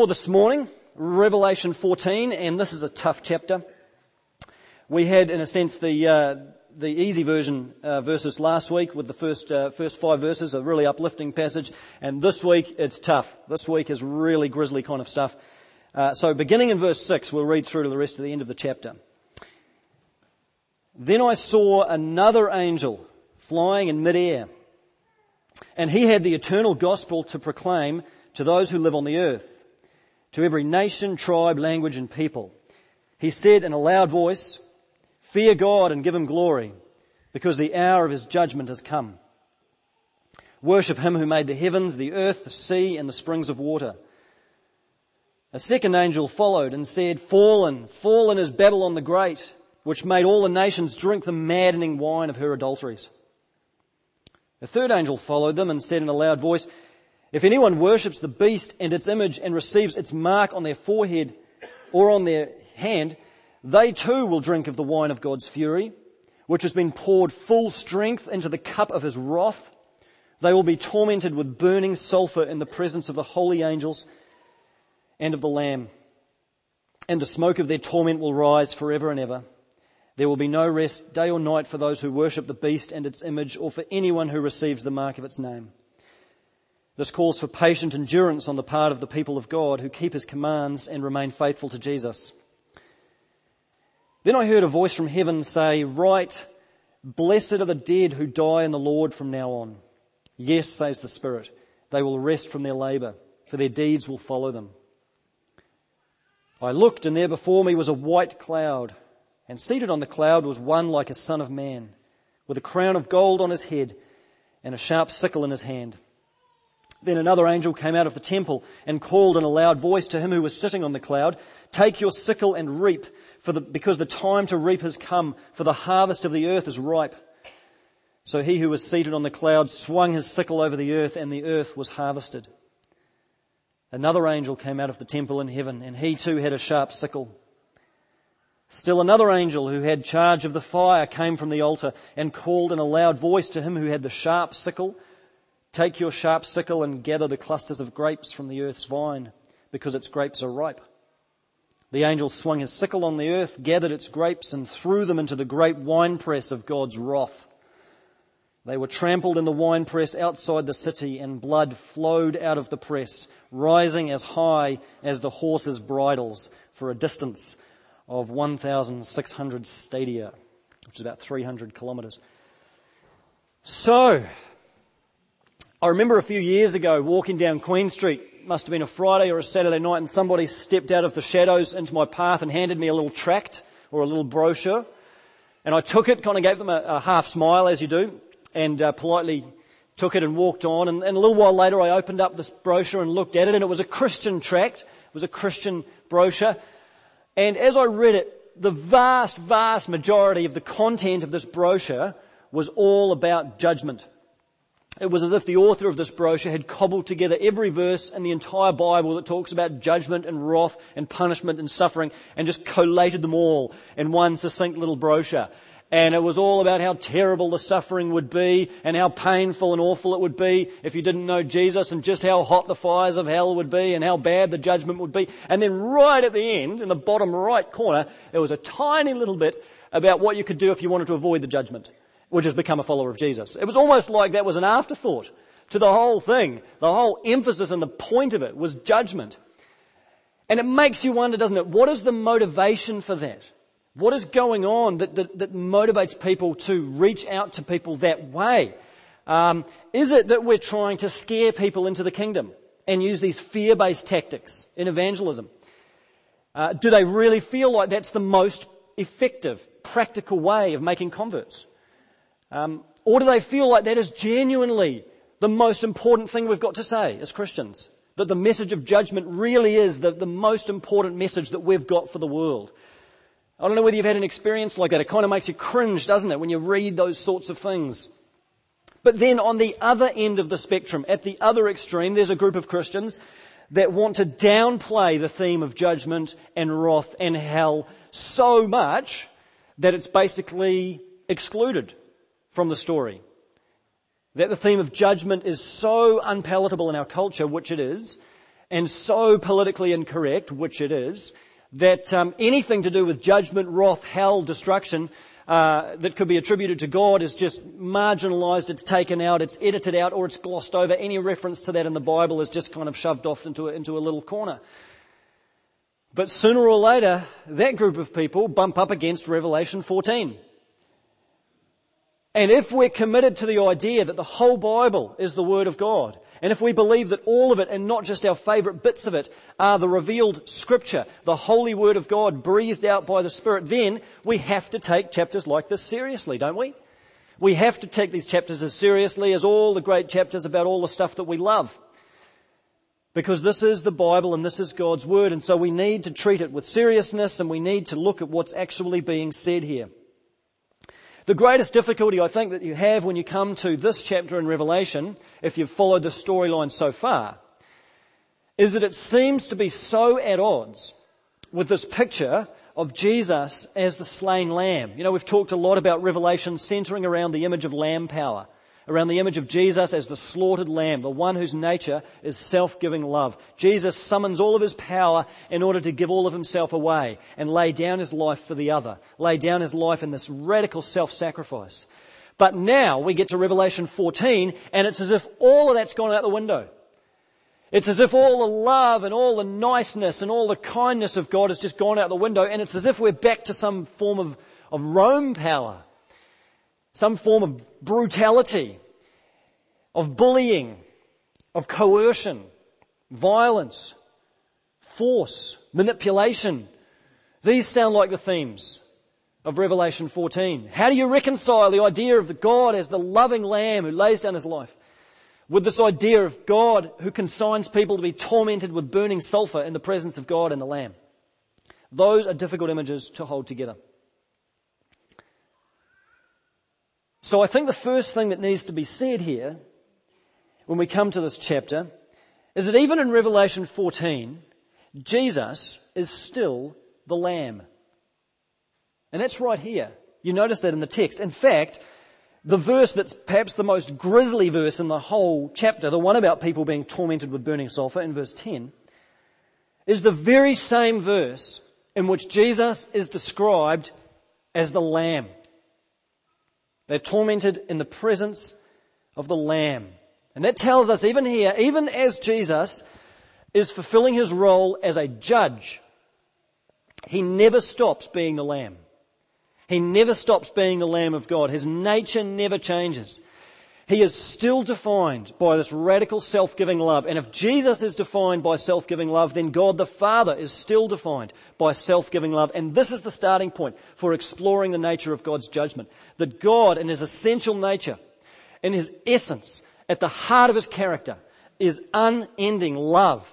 for this morning, Revelation 14, and this is a tough chapter. We had, in a sense, the, uh, the easy version uh, verses last week with the first, uh, first five verses, a really uplifting passage, and this week it's tough. This week is really grisly kind of stuff. Uh, so beginning in verse 6, we'll read through to the rest of the end of the chapter. Then I saw another angel flying in midair, and he had the eternal gospel to proclaim to those who live on the earth to every nation, tribe, language, and people. He said in a loud voice, Fear God and give him glory, because the hour of his judgment has come. Worship him who made the heavens, the earth, the sea, and the springs of water. A second angel followed and said, Fallen, fallen is Babylon the Great, which made all the nations drink the maddening wine of her adulteries. A third angel followed them and said in a loud voice, if anyone worships the beast and its image and receives its mark on their forehead or on their hand, they too will drink of the wine of God's fury, which has been poured full strength into the cup of his wrath. They will be tormented with burning sulfur in the presence of the holy angels and of the Lamb. And the smoke of their torment will rise forever and ever. There will be no rest day or night for those who worship the beast and its image or for anyone who receives the mark of its name. This calls for patient endurance on the part of the people of God who keep his commands and remain faithful to Jesus. Then I heard a voice from heaven say, Write, blessed are the dead who die in the Lord from now on. Yes, says the Spirit, they will rest from their labour, for their deeds will follow them. I looked, and there before me was a white cloud, and seated on the cloud was one like a son of man, with a crown of gold on his head and a sharp sickle in his hand. Then another angel came out of the temple and called in a loud voice to him who was sitting on the cloud, Take your sickle and reap, for the, because the time to reap has come, for the harvest of the earth is ripe. So he who was seated on the cloud swung his sickle over the earth, and the earth was harvested. Another angel came out of the temple in heaven, and he too had a sharp sickle. Still another angel who had charge of the fire came from the altar and called in a loud voice to him who had the sharp sickle Take your sharp sickle and gather the clusters of grapes from the earth's vine, because its grapes are ripe. The angel swung his sickle on the earth, gathered its grapes, and threw them into the great winepress of God's wrath. They were trampled in the winepress outside the city, and blood flowed out of the press, rising as high as the horses' bridles for a distance of 1,600 stadia, which is about 300 kilometres. So, I remember a few years ago walking down Queen Street, must have been a Friday or a Saturday night, and somebody stepped out of the shadows into my path and handed me a little tract or a little brochure. And I took it, kind of gave them a, a half smile as you do, and uh, politely took it and walked on. And, and a little while later, I opened up this brochure and looked at it, and it was a Christian tract. It was a Christian brochure. And as I read it, the vast, vast majority of the content of this brochure was all about judgment. It was as if the author of this brochure had cobbled together every verse in the entire Bible that talks about judgment and wrath and punishment and suffering and just collated them all in one succinct little brochure. And it was all about how terrible the suffering would be and how painful and awful it would be if you didn't know Jesus and just how hot the fires of hell would be and how bad the judgment would be. And then right at the end, in the bottom right corner, there was a tiny little bit about what you could do if you wanted to avoid the judgment which has become a follower of Jesus. It was almost like that was an afterthought to the whole thing. The whole emphasis and the point of it was judgment. And it makes you wonder, doesn't it? What is the motivation for that? What is going on that, that, that motivates people to reach out to people that way? Um, is it that we're trying to scare people into the kingdom and use these fear based tactics in evangelism? Uh, do they really feel like that's the most effective, practical way of making converts? Um, or do they feel like that is genuinely the most important thing we've got to say as Christians? That the message of judgment really is the, the most important message that we've got for the world. I don't know whether you've had an experience like that. It kind of makes you cringe, doesn't it, when you read those sorts of things. But then on the other end of the spectrum, at the other extreme, there's a group of Christians that want to downplay the theme of judgment and wrath and hell so much that it's basically excluded from the story. That the theme of judgment is so unpalatable in our culture, which it is, and so politically incorrect, which it is, that um, anything to do with judgment, wrath, hell, destruction uh, that could be attributed to God is just marginalized, it's taken out, it's edited out, or it's glossed over. Any reference to that in the Bible is just kind of shoved off into a, into a little corner. But sooner or later, that group of people bump up against Revelation 14. And if we're committed to the idea that the whole Bible is the Word of God, and if we believe that all of it and not just our favourite bits of it are the revealed Scripture, the holy Word of God breathed out by the Spirit, then we have to take chapters like this seriously, don't we? We have to take these chapters as seriously as all the great chapters about all the stuff that we love. Because this is the Bible and this is God's Word, and so we need to treat it with seriousness and we need to look at what's actually being said here. The greatest difficulty I think that you have when you come to this chapter in Revelation, if you've followed the storyline so far, is that it seems to be so at odds with this picture of Jesus as the slain lamb. You know, we've talked a lot about Revelation centering around the image of lamb power around the image of Jesus as the slaughtered lamb, the one whose nature is self-giving love. Jesus summons all of his power in order to give all of himself away and lay down his life for the other, lay down his life in this radical self-sacrifice. But now we get to Revelation 14 and it's as if all of that's gone out the window. It's as if all the love and all the niceness and all the kindness of God has just gone out the window and it's as if we're back to some form of, of Rome power some form of brutality, of bullying, of coercion, violence, force, manipulation. These sound like the themes of Revelation 14. How do you reconcile the idea of the God as the loving lamb who lays down his life with this idea of God who consigns people to be tormented with burning sulfur in the presence of God and the lamb? Those are difficult images to hold together. So I think the first thing that needs to be said here when we come to this chapter is that even in Revelation 14, Jesus is still the Lamb. And that's right here. You notice that in the text. In fact, the verse that's perhaps the most grisly verse in the whole chapter, the one about people being tormented with burning sulfur in verse 10, is the very same verse in which Jesus is described as the Lamb. They're tormented in the presence of the Lamb. And that tells us, even here, even as Jesus is fulfilling his role as a judge, he never stops being the Lamb. He never stops being the Lamb of God. His nature never changes. He is still defined by this radical self-giving love. And if Jesus is defined by self-giving love, then God the Father is still defined by self-giving love. And this is the starting point for exploring the nature of God's judgment. That God in his essential nature, in his essence, at the heart of his character, is unending love.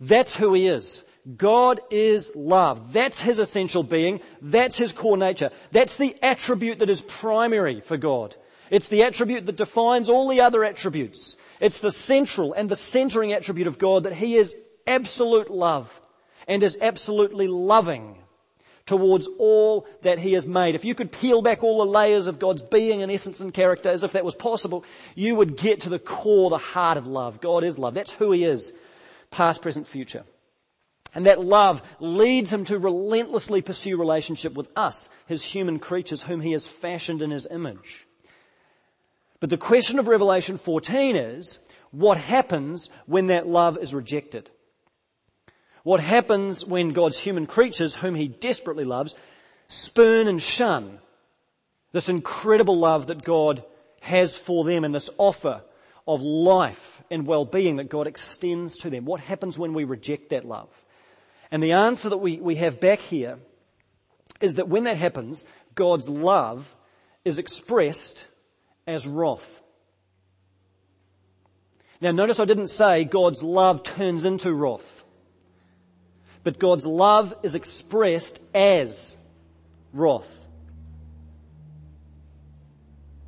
That's who he is. God is love. That's his essential being. That's his core nature. That's the attribute that is primary for God. It's the attribute that defines all the other attributes. It's the central and the centering attribute of God that He is absolute love and is absolutely loving towards all that He has made. If you could peel back all the layers of God's being and essence and character as if that was possible, you would get to the core, the heart of love. God is love. That's who He is. Past, present, future. And that love leads him to relentlessly pursue relationship with us, his human creatures whom he has fashioned in his image. But the question of Revelation 14 is what happens when that love is rejected? What happens when God's human creatures, whom He desperately loves, spurn and shun this incredible love that God has for them and this offer of life and well-being that God extends to them? What happens when we reject that love? And the answer that we, we have back here is that when that happens, God's love is expressed as wrath. Now, notice I didn't say God's love turns into wrath, but God's love is expressed as wrath.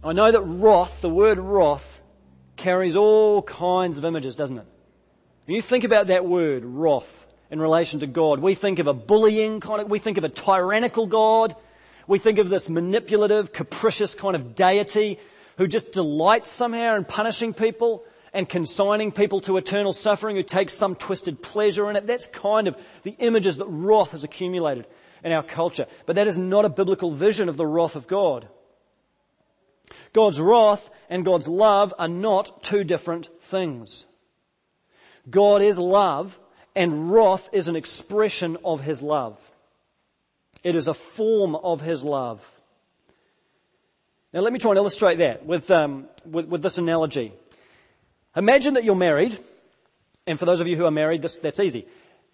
I know that wrath, the word wrath, carries all kinds of images, doesn't it? When you think about that word, wrath, in relation to God, we think of a bullying kind of, we think of a tyrannical God, we think of this manipulative, capricious kind of deity who just delights somehow in punishing people and consigning people to eternal suffering who takes some twisted pleasure in it. That's kind of the images that wrath has accumulated in our culture. But that is not a biblical vision of the wrath of God. God's wrath and God's love are not two different things. God is love and wrath is an expression of his love. It is a form of his love. Now, let me try and illustrate that with, um, with, with, this analogy. Imagine that you're married, and for those of you who are married, this, that's easy.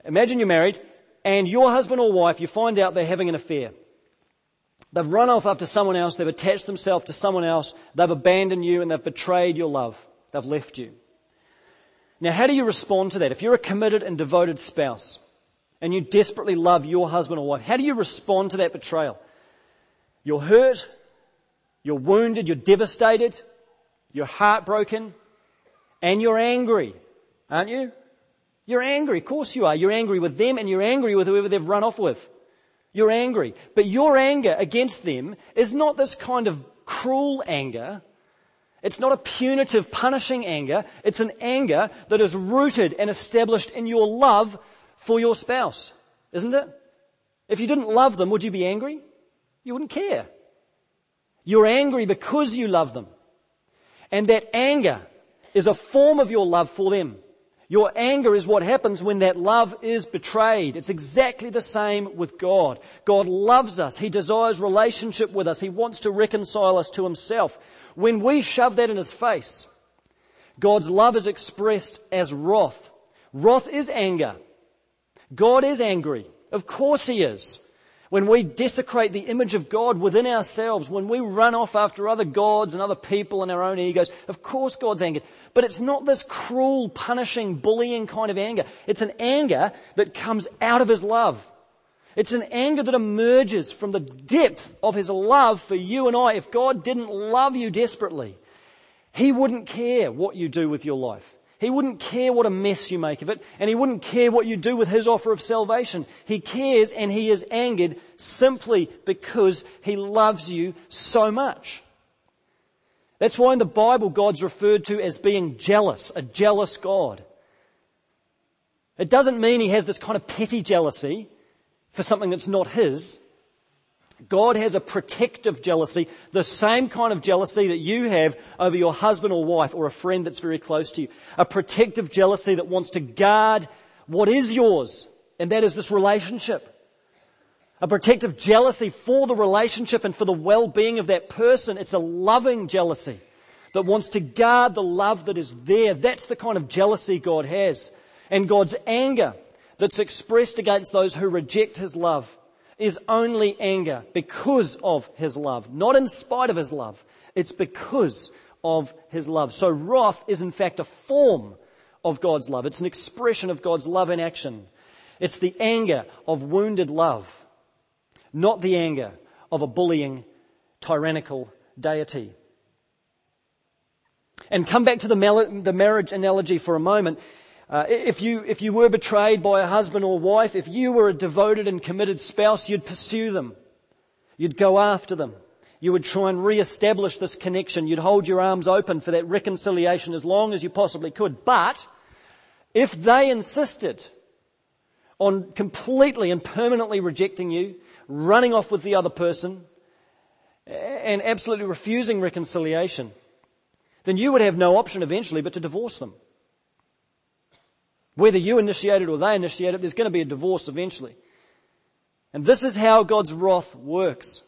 Imagine you're married, and your husband or wife, you find out they're having an affair. They've run off after someone else, they've attached themselves to someone else, they've abandoned you, and they've betrayed your love. They've left you. Now, how do you respond to that? If you're a committed and devoted spouse, and you desperately love your husband or wife, how do you respond to that betrayal? You're hurt, you're wounded, you're devastated, you're heartbroken, and you're angry, aren't you? You're angry, of course you are. You're angry with them and you're angry with whoever they've run off with. You're angry. But your anger against them is not this kind of cruel anger. It's not a punitive, punishing anger. It's an anger that is rooted and established in your love for your spouse, isn't it? If you didn't love them, would you be angry? You wouldn't care. You're angry because you love them. And that anger is a form of your love for them. Your anger is what happens when that love is betrayed. It's exactly the same with God. God loves us. He desires relationship with us. He wants to reconcile us to Himself. When we shove that in His face, God's love is expressed as wrath. Wrath is anger. God is angry. Of course He is. When we desecrate the image of God within ourselves, when we run off after other gods and other people and our own egos, of course God's angered. But it's not this cruel, punishing, bullying kind of anger. It's an anger that comes out of His love. It's an anger that emerges from the depth of His love for you and I. If God didn't love you desperately, He wouldn't care what you do with your life. He wouldn't care what a mess you make of it, and he wouldn't care what you do with his offer of salvation. He cares and he is angered simply because he loves you so much. That's why in the Bible God's referred to as being jealous, a jealous God. It doesn't mean he has this kind of petty jealousy for something that's not his. God has a protective jealousy, the same kind of jealousy that you have over your husband or wife or a friend that's very close to you. A protective jealousy that wants to guard what is yours, and that is this relationship. A protective jealousy for the relationship and for the well-being of that person. It's a loving jealousy that wants to guard the love that is there. That's the kind of jealousy God has. And God's anger that's expressed against those who reject His love is only anger because of his love, not in spite of his love. It's because of his love. So wrath is in fact a form of God's love. It's an expression of God's love in action. It's the anger of wounded love, not the anger of a bullying, tyrannical deity. And come back to the, marriage analogy for a moment. Uh, if, you, if you were betrayed by a husband or wife, if you were a devoted and committed spouse, you'd pursue them. You'd go after them. You would try and re-establish this connection. You'd hold your arms open for that reconciliation as long as you possibly could. But if they insisted on completely and permanently rejecting you, running off with the other person, and absolutely refusing reconciliation, then you would have no option eventually but to divorce them. Whether you initiate it or they initiate it, there's going to be a divorce eventually. And this is how God's wrath works.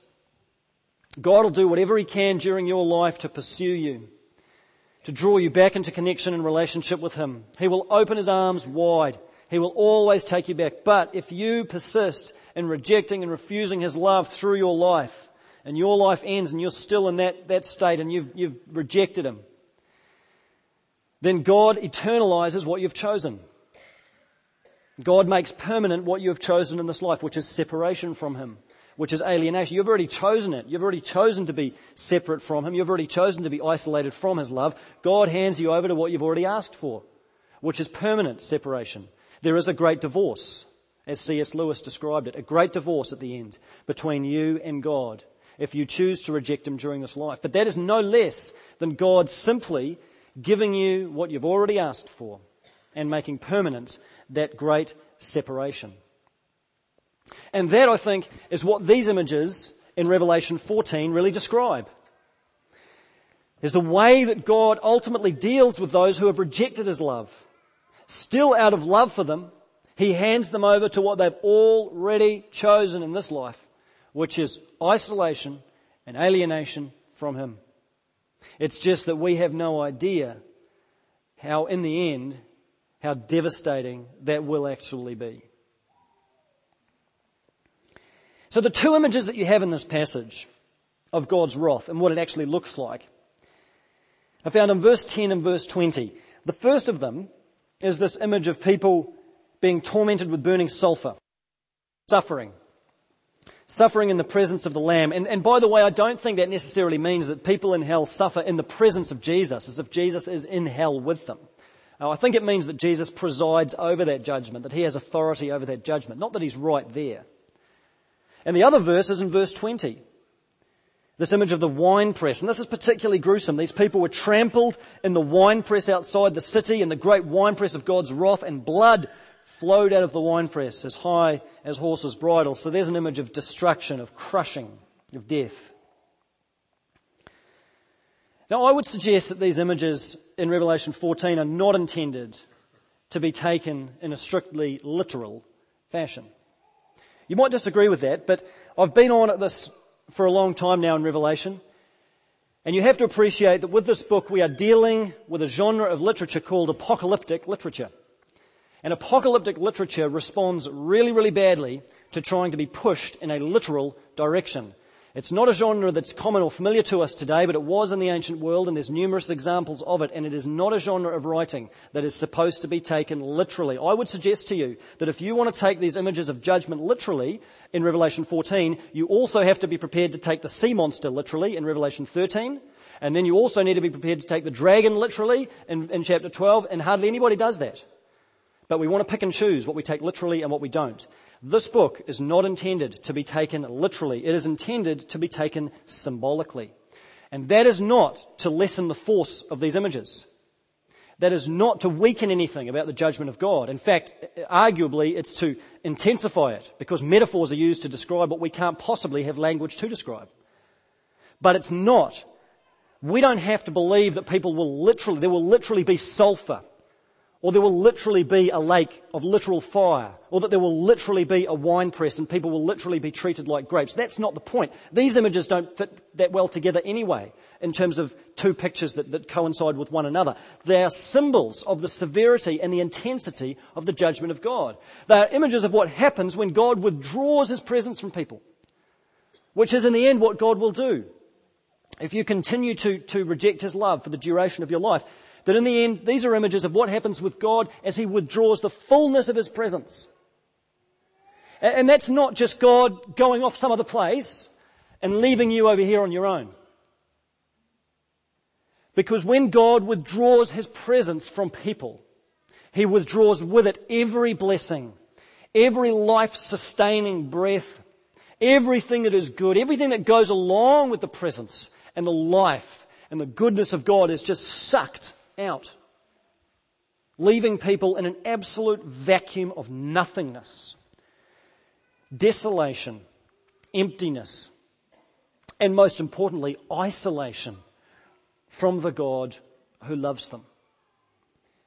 God will do whatever He can during your life to pursue you, to draw you back into connection and relationship with Him. He will open His arms wide. He will always take you back. But if you persist in rejecting and refusing His love through your life, and your life ends and you're still in that, that state and you've, you've rejected Him, then God eternalizes what you've chosen. God makes permanent what you have chosen in this life, which is separation from Him, which is alienation. You've already chosen it. You've already chosen to be separate from Him. You've already chosen to be isolated from His love. God hands you over to what you've already asked for, which is permanent separation. There is a great divorce, as C.S. Lewis described it, a great divorce at the end between you and God if you choose to reject Him during this life. But that is no less than God simply giving you what you've already asked for and making permanent that great separation. And that, I think, is what these images in Revelation 14 really describe. Is the way that God ultimately deals with those who have rejected his love. Still out of love for them, he hands them over to what they've already chosen in this life, which is isolation and alienation from him. It's just that we have no idea how, in the end, how devastating that will actually be. So, the two images that you have in this passage of God's wrath and what it actually looks like are found in verse 10 and verse 20. The first of them is this image of people being tormented with burning sulfur, suffering. Suffering in the presence of the Lamb. And, and by the way, I don't think that necessarily means that people in hell suffer in the presence of Jesus, as if Jesus is in hell with them. Now, I think it means that Jesus presides over that judgment, that he has authority over that judgment, not that he's right there. And the other verse is in verse 20. This image of the winepress. And this is particularly gruesome. These people were trampled in the winepress outside the city, in the great winepress of God's wrath, and blood flowed out of the winepress as high as horses' bridles. So there's an image of destruction, of crushing, of death. Now, I would suggest that these images in Revelation 14 are not intended to be taken in a strictly literal fashion. You might disagree with that, but I've been on at this for a long time now in Revelation. And you have to appreciate that with this book we are dealing with a genre of literature called apocalyptic literature. And apocalyptic literature responds really, really badly to trying to be pushed in a literal direction. It's not a genre that's common or familiar to us today, but it was in the ancient world, and there's numerous examples of it, and it is not a genre of writing that is supposed to be taken literally. I would suggest to you that if you want to take these images of judgment literally in Revelation 14, you also have to be prepared to take the sea monster literally in Revelation 13, and then you also need to be prepared to take the dragon literally in, in chapter 12, and hardly anybody does that. But we want to pick and choose what we take literally and what we don't. This book is not intended to be taken literally. It is intended to be taken symbolically. And that is not to lessen the force of these images. That is not to weaken anything about the judgment of God. In fact, arguably, it's to intensify it because metaphors are used to describe what we can't possibly have language to describe. But it's not. We don't have to believe that people will literally, there will literally be sulfur or there will literally be a lake of literal fire, or that there will literally be a wine press and people will literally be treated like grapes. That's not the point. These images don't fit that well together anyway, in terms of two pictures that, that coincide with one another. They are symbols of the severity and the intensity of the judgment of God. They are images of what happens when God withdraws his presence from people, which is in the end what God will do. If you continue to, to reject his love for the duration of your life, that in the end, these are images of what happens with God as He withdraws the fullness of His presence. And that's not just God going off some other place and leaving you over here on your own. Because when God withdraws His presence from people, He withdraws with it every blessing, every life sustaining breath, everything that is good, everything that goes along with the presence and the life and the goodness of God is just sucked out, leaving people in an absolute vacuum of nothingness, desolation, emptiness, and most importantly, isolation from the God who loves them.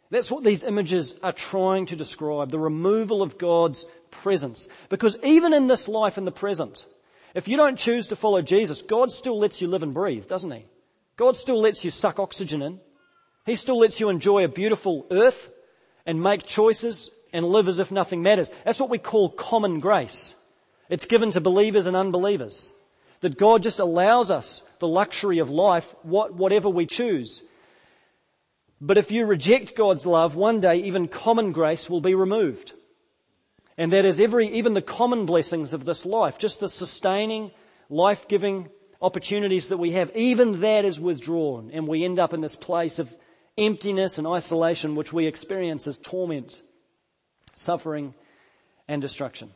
That's what these images are trying to describe the removal of God's presence. Because even in this life in the present, if you don't choose to follow Jesus, God still lets you live and breathe, doesn't He? God still lets you suck oxygen in. He still lets you enjoy a beautiful earth and make choices and live as if nothing matters. That's what we call common grace. It's given to believers and unbelievers. That God just allows us the luxury of life, whatever we choose. But if you reject God's love, one day even common grace will be removed. And that is every, even the common blessings of this life, just the sustaining, life giving opportunities that we have, even that is withdrawn. And we end up in this place of emptiness and isolation which we experience as torment, suffering, and destruction.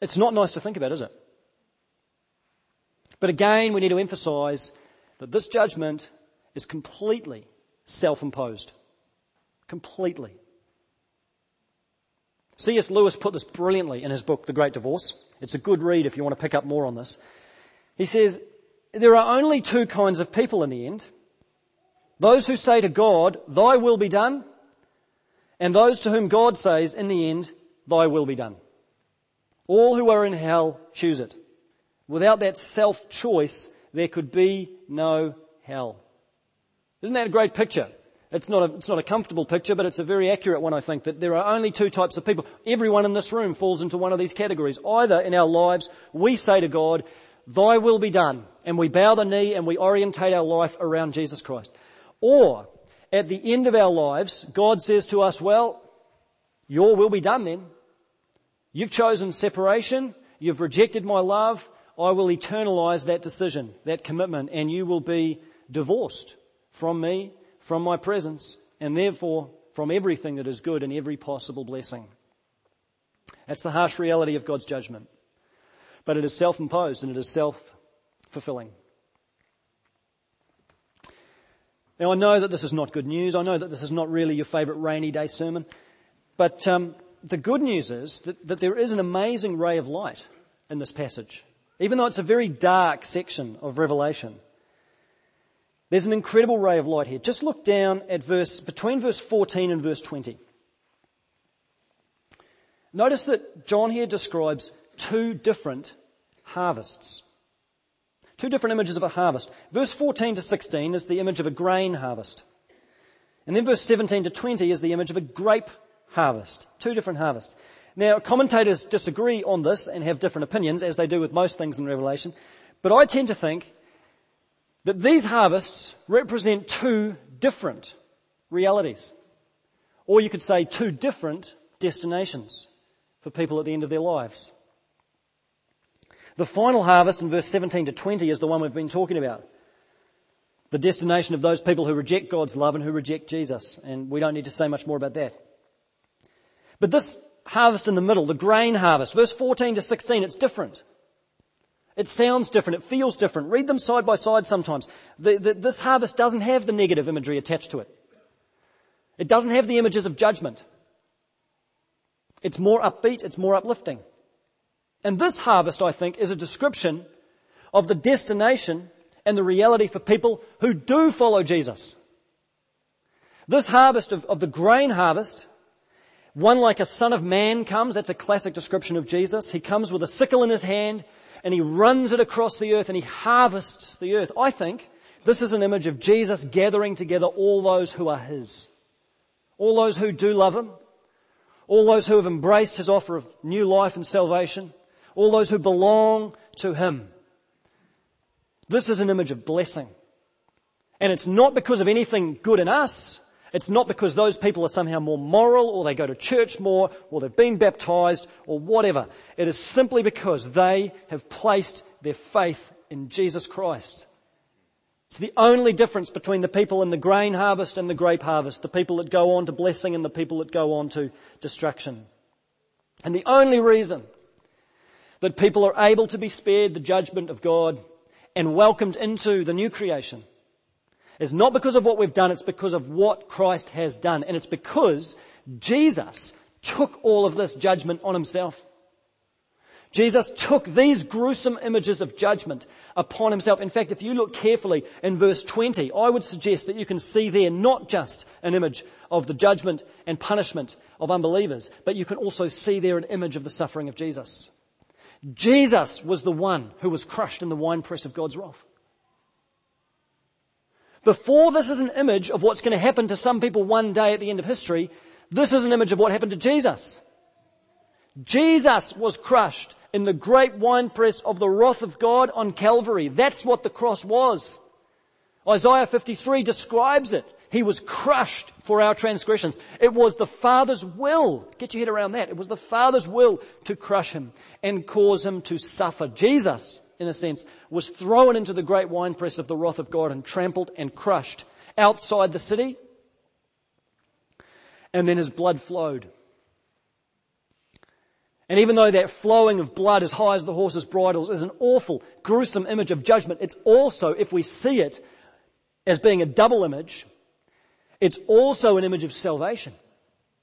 It's not nice to think about, is it? But again, we need to emphasize that this judgment is completely self imposed. Completely. C.S. Lewis put this brilliantly in his book, The Great Divorce. It's a good read if you want to pick up more on this. He says, There are only two kinds of people in the end those who say to God, Thy will be done, and those to whom God says, In the end, Thy will be done. All who are in hell choose it. Without that self choice, there could be no hell. Isn't that a great picture? It's not, a, it's not a comfortable picture, but it's a very accurate one, I think, that there are only two types of people. Everyone in this room falls into one of these categories. Either in our lives, we say to God, Thy will be done, and we bow the knee and we orientate our life around Jesus Christ. Or, at the end of our lives, God says to us, Well, your will be done then. You've chosen separation, you've rejected my love, I will eternalize that decision, that commitment, and you will be divorced from me from my presence, and therefore from everything that is good and every possible blessing. That's the harsh reality of God's judgment. But it is self imposed and it is self fulfilling. Now, I know that this is not good news. I know that this is not really your favourite rainy day sermon. But um, the good news is that, that there is an amazing ray of light in this passage. Even though it's a very dark section of Revelation, there's an incredible ray of light here. Just look down at verse, between verse 14 and verse 20. Notice that John here describes two different harvests. Two different images of a harvest. Verse 14 to 16 is the image of a grain harvest. And then verse 17 to 20 is the image of a grape harvest. Two different harvests. Now, commentators disagree on this and have different opinions, as they do with most things in Revelation. But I tend to think that these harvests represent two different realities. Or you could say two different destinations for people at the end of their lives. The final harvest in verse 17 to 20 is the one we've been talking about. The destination of those people who reject God's love and who reject Jesus. And we don't need to say much more about that. But this harvest in the middle, the grain harvest, verse 14 to 16, it's different. It sounds different. It feels different. Read them side by side sometimes. The, the, this harvest doesn't have the negative imagery attached to it. It doesn't have the images of judgment. It's more upbeat. It's more uplifting. And this harvest, I think, is a description of the destination and the reality for people who do follow Jesus. This harvest of, of the grain harvest, one like a son of man comes. That's a classic description of Jesus. He comes with a sickle in his hand and he runs it across the earth and he harvests the earth. I think this is an image of Jesus gathering together all those who are his. All those who do love him. All those who have embraced his offer of new life and salvation. All those who belong to him. This is an image of blessing. And it's not because of anything good in us. It's not because those people are somehow more moral or they go to church more or they've been baptized or whatever. It is simply because they have placed their faith in Jesus Christ. It's the only difference between the people in the grain harvest and the grape harvest, the people that go on to blessing and the people that go on to destruction. And the only reason that people are able to be spared the judgment of God and welcomed into the new creation is not because of what we've done, it's because of what Christ has done. And it's because Jesus took all of this judgment on himself. Jesus took these gruesome images of judgment upon himself. In fact, if you look carefully in verse 20, I would suggest that you can see there not just an image of the judgment and punishment of unbelievers, but you can also see there an image of the suffering of Jesus. Jesus was the one who was crushed in the winepress of God's wrath. Before this is an image of what's going to happen to some people one day at the end of history, this is an image of what happened to Jesus. Jesus was crushed in the great winepress of the wrath of God on Calvary. That's what the cross was. Isaiah 53 describes it. He was crushed for our transgressions. It was the Father's will. Get your head around that. It was the Father's will to crush him and cause him to suffer. Jesus in a sense, was thrown into the great winepress of the wrath of God and trampled and crushed outside the city. And then his blood flowed. And even though that flowing of blood as high as the horse's bridles is an awful, gruesome image of judgment, it's also, if we see it as being a double image, it's also an image of salvation.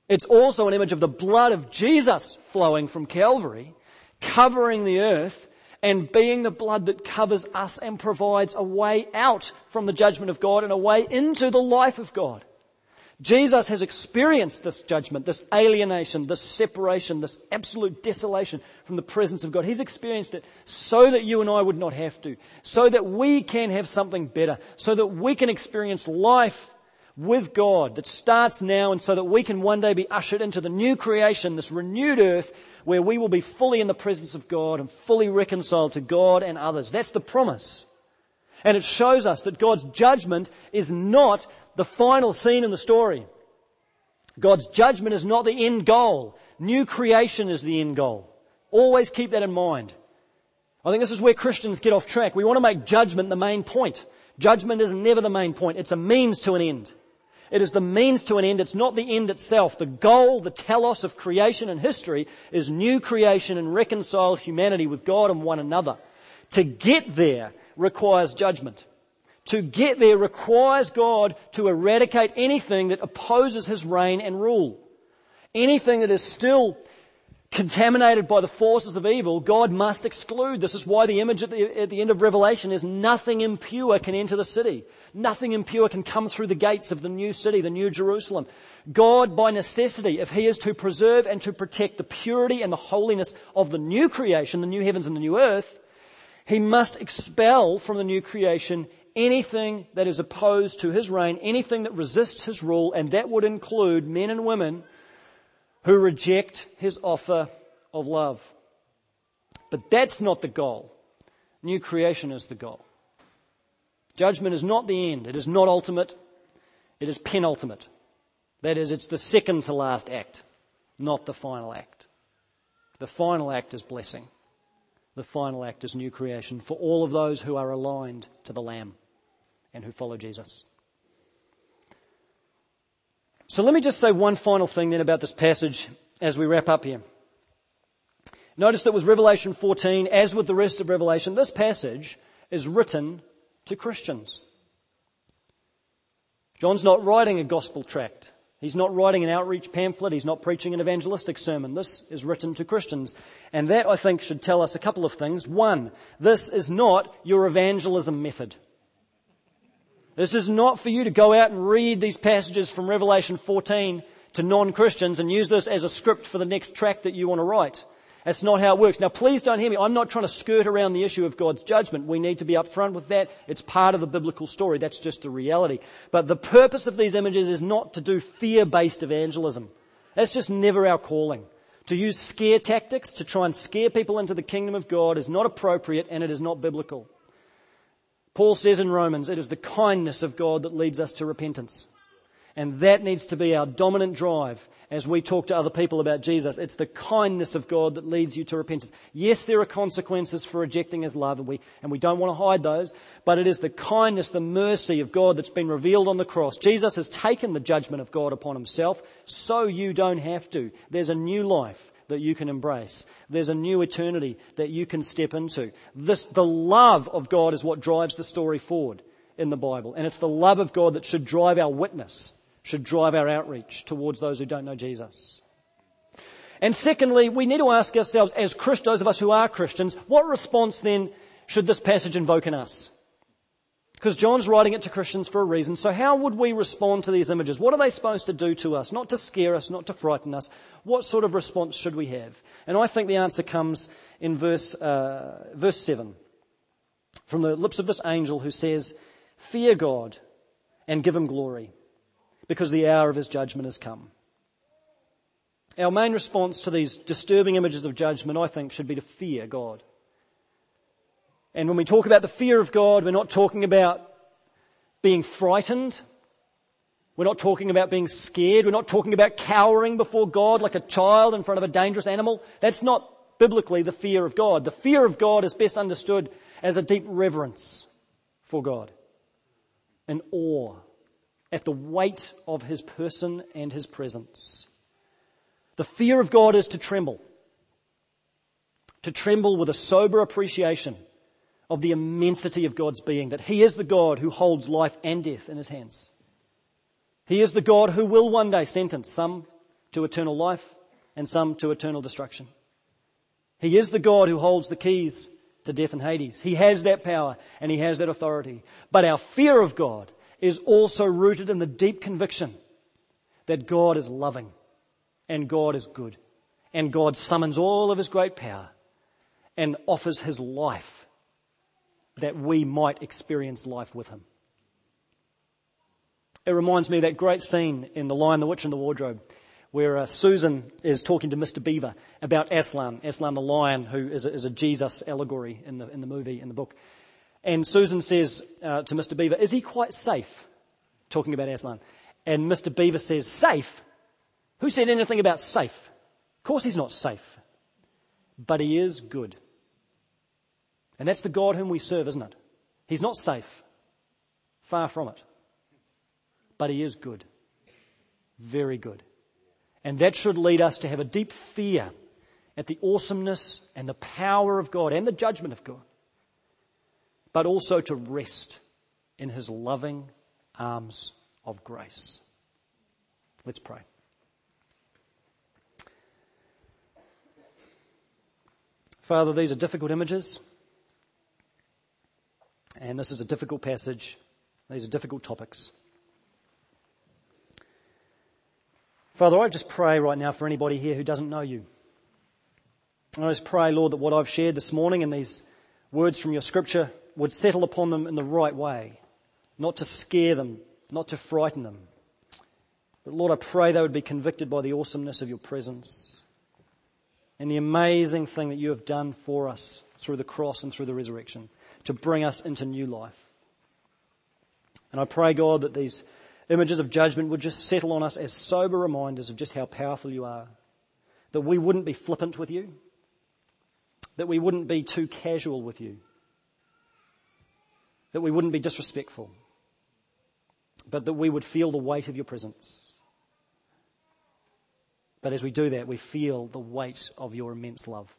It's also an image of the blood of Jesus flowing from Calvary, covering the earth, and being the blood that covers us and provides a way out from the judgment of God and a way into the life of God. Jesus has experienced this judgment, this alienation, this separation, this absolute desolation from the presence of God. He's experienced it so that you and I would not have to, so that we can have something better, so that we can experience life with God that starts now and so that we can one day be ushered into the new creation, this renewed earth where we will be fully in the presence of God and fully reconciled to God and others. That's the promise. And it shows us that God's judgment is not the final scene in the story. God's judgment is not the end goal. New creation is the end goal. Always keep that in mind. I think this is where Christians get off track. We want to make judgment the main point. Judgment is never the main point. It's a means to an end. It is the means to an end. It's not the end itself. The goal, the telos of creation and history is new creation and reconciled humanity with God and one another. To get there requires judgment. To get there requires God to eradicate anything that opposes his reign and rule. Anything that is still contaminated by the forces of evil, God must exclude. This is why the image at the, at the, end of Revelation is nothing impure can enter the city. Nothing impure can come through the gates of the new city, the new Jerusalem. God, by necessity, if He is to preserve and to protect the purity and the holiness of the new creation, the new heavens and the new earth, He must expel from the new creation anything that is opposed to His reign, anything that resists His rule, and that would include men and women who reject his offer of love. But that's not the goal. New creation is the goal. Judgment is not the end. It is not ultimate. It is penultimate. That is, it's the second to last act, not the final act. The final act is blessing. The final act is new creation for all of those who are aligned to the Lamb and who follow Jesus. So let me just say one final thing then about this passage as we wrap up here. Notice that with Revelation 14, as with the rest of Revelation, this passage is written to Christians. John's not writing a gospel tract. He's not writing an outreach pamphlet. He's not preaching an evangelistic sermon. This is written to Christians. And that, I think, should tell us a couple of things. One, this is not your evangelism method. This is not for you to go out and read these passages from Revelation 14 to non-Christians and use this as a script for the next tract that you want to write. That's not how it works. Now, please don't hear me. I'm not trying to skirt around the issue of God's judgment. We need to be upfront with that. It's part of the biblical story. That's just the reality. But the purpose of these images is not to do fear-based evangelism. That's just never our calling. To use scare tactics to try and scare people into the kingdom of God is not appropriate and it is not biblical. Paul says in Romans, it is the kindness of God that leads us to repentance. And that needs to be our dominant drive as we talk to other people about Jesus. It's the kindness of God that leads you to repentance. Yes, there are consequences for rejecting His love, and we, and we don't want to hide those, but it is the kindness, the mercy of God that's been revealed on the cross. Jesus has taken the judgment of God upon Himself, so you don't have to. There's a new life that you can embrace. There's a new eternity that you can step into. This, the love of God is what drives the story forward in the Bible. And it's the love of God that should drive our witness, should drive our outreach towards those who don't know Jesus. And secondly, we need to ask ourselves, as Christians, those of us who are Christians, what response then should this passage invoke in us? Because John's writing it to Christians for a reason. So how would we respond to these images? What are they supposed to do to us? Not to scare us, not to frighten us. What sort of response should we have? And I think the answer comes in verse, uh, verse 7 from the lips of this angel who says, Fear God and give him glory because the hour of his judgment has come. Our main response to these disturbing images of judgment, I think, should be to fear God. And when we talk about the fear of God, we're not talking about being frightened. We're not talking about being scared. We're not talking about cowering before God like a child in front of a dangerous animal. That's not biblically the fear of God. The fear of God is best understood as a deep reverence for God, an awe at the weight of his person and his presence. The fear of God is to tremble. to tremble with a sober appreciation of the immensity of God's being, that He is the God who holds life and death in His hands. He is the God who will one day sentence some to eternal life and some to eternal destruction. He is the God who holds the keys to death and Hades. He has that power and He has that authority. But our fear of God is also rooted in the deep conviction that God is loving and God is good and God summons all of His great power and offers His life that we might experience life with Him. It reminds me of that great scene in The Lion, the Witch, and the Wardrobe where uh, Susan is talking to Mr. Beaver about Aslan, Aslan the lion, who is a, is a Jesus allegory in the, in the movie, in the book. And Susan says uh, to Mr. Beaver, Is he quite safe? Talking about Aslan. And Mr. Beaver says, Safe? Who said anything about safe? Of course he's not safe. But he is good. And that's the God whom we serve, isn't it? He's not safe. Far from it. But he is good. Very good. And that should lead us to have a deep fear at the awesomeness and the power of God and the judgment of God, but also to rest in his loving arms of grace. Let's pray. Father, these are difficult images, and this is a difficult passage. These are difficult topics. Father, I just pray right now for anybody here who doesn't know you. I just pray, Lord, that what I've shared this morning and these words from your scripture would settle upon them in the right way, not to scare them, not to frighten them. But Lord, I pray they would be convicted by the awesomeness of your presence and the amazing thing that you have done for us through the cross and through the resurrection to bring us into new life. And I pray, God, that these images of judgment would just settle on us as sober reminders of just how powerful you are. That we wouldn't be flippant with you, that we wouldn't be too casual with you, that we wouldn't be disrespectful, but that we would feel the weight of your presence. But as we do that, we feel the weight of your immense love.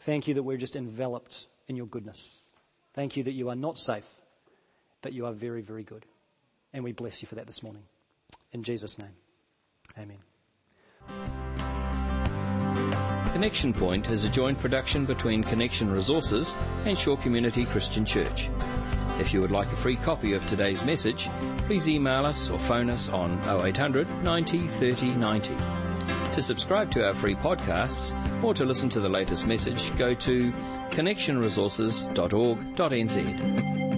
Thank you that we're just enveloped in your goodness. Thank you that you are not safe, but you are very, very good. And we bless you for that this morning. In Jesus' name, amen. Connection Point is a joint production between Connection Resources and Shore Community Christian Church. If you would like a free copy of today's message, please email us or phone us on 0800 90 30 90. To subscribe to our free podcasts or to listen to the latest message, go to connectionresources.org.nz.